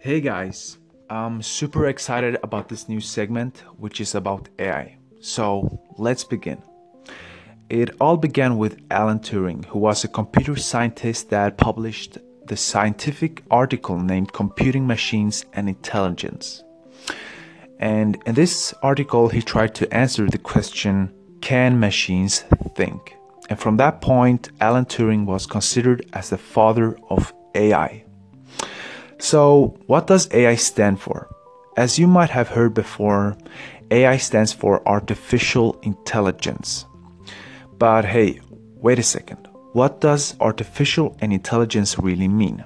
Hey guys, I'm super excited about this new segment, which is about AI. So let's begin. It all began with Alan Turing, who was a computer scientist that published the scientific article named Computing Machines and Intelligence. And in this article, he tried to answer the question Can machines think? And from that point, Alan Turing was considered as the father of AI. So, what does AI stand for? As you might have heard before, AI stands for artificial intelligence. But hey, wait a second. What does artificial and intelligence really mean?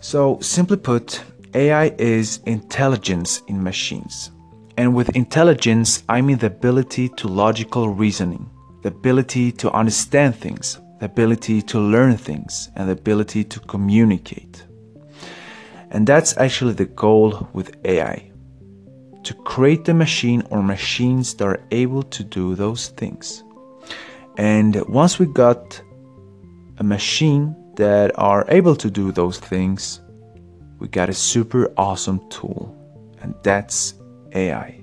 So, simply put, AI is intelligence in machines. And with intelligence, I mean the ability to logical reasoning, the ability to understand things, the ability to learn things, and the ability to communicate. And that's actually the goal with AI to create the machine or machines that are able to do those things. And once we got a machine that are able to do those things, we got a super awesome tool, and that's AI.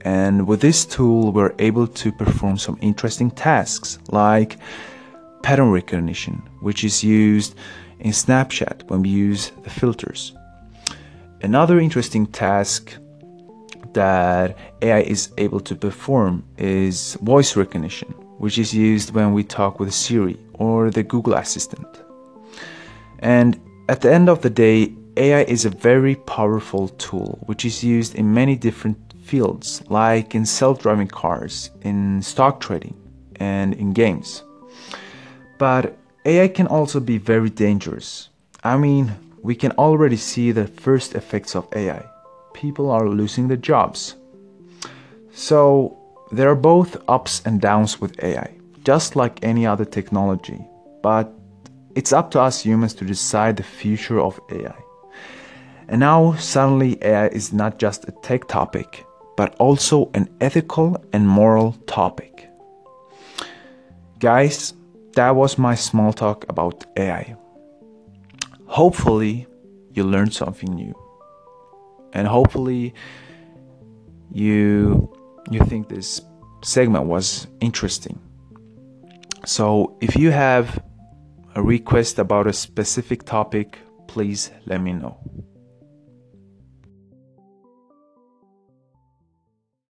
And with this tool, we're able to perform some interesting tasks like pattern recognition, which is used in Snapchat when we use the filters. Another interesting task that AI is able to perform is voice recognition, which is used when we talk with Siri or the Google Assistant. And at the end of the day, AI is a very powerful tool which is used in many different fields, like in self driving cars, in stock trading, and in games. But AI can also be very dangerous. I mean, we can already see the first effects of AI. People are losing their jobs. So, there are both ups and downs with AI, just like any other technology. But it's up to us humans to decide the future of AI. And now, suddenly, AI is not just a tech topic, but also an ethical and moral topic. Guys, that was my small talk about AI. Hopefully, you learned something new. And hopefully, you you think this segment was interesting. So, if you have a request about a specific topic, please let me know.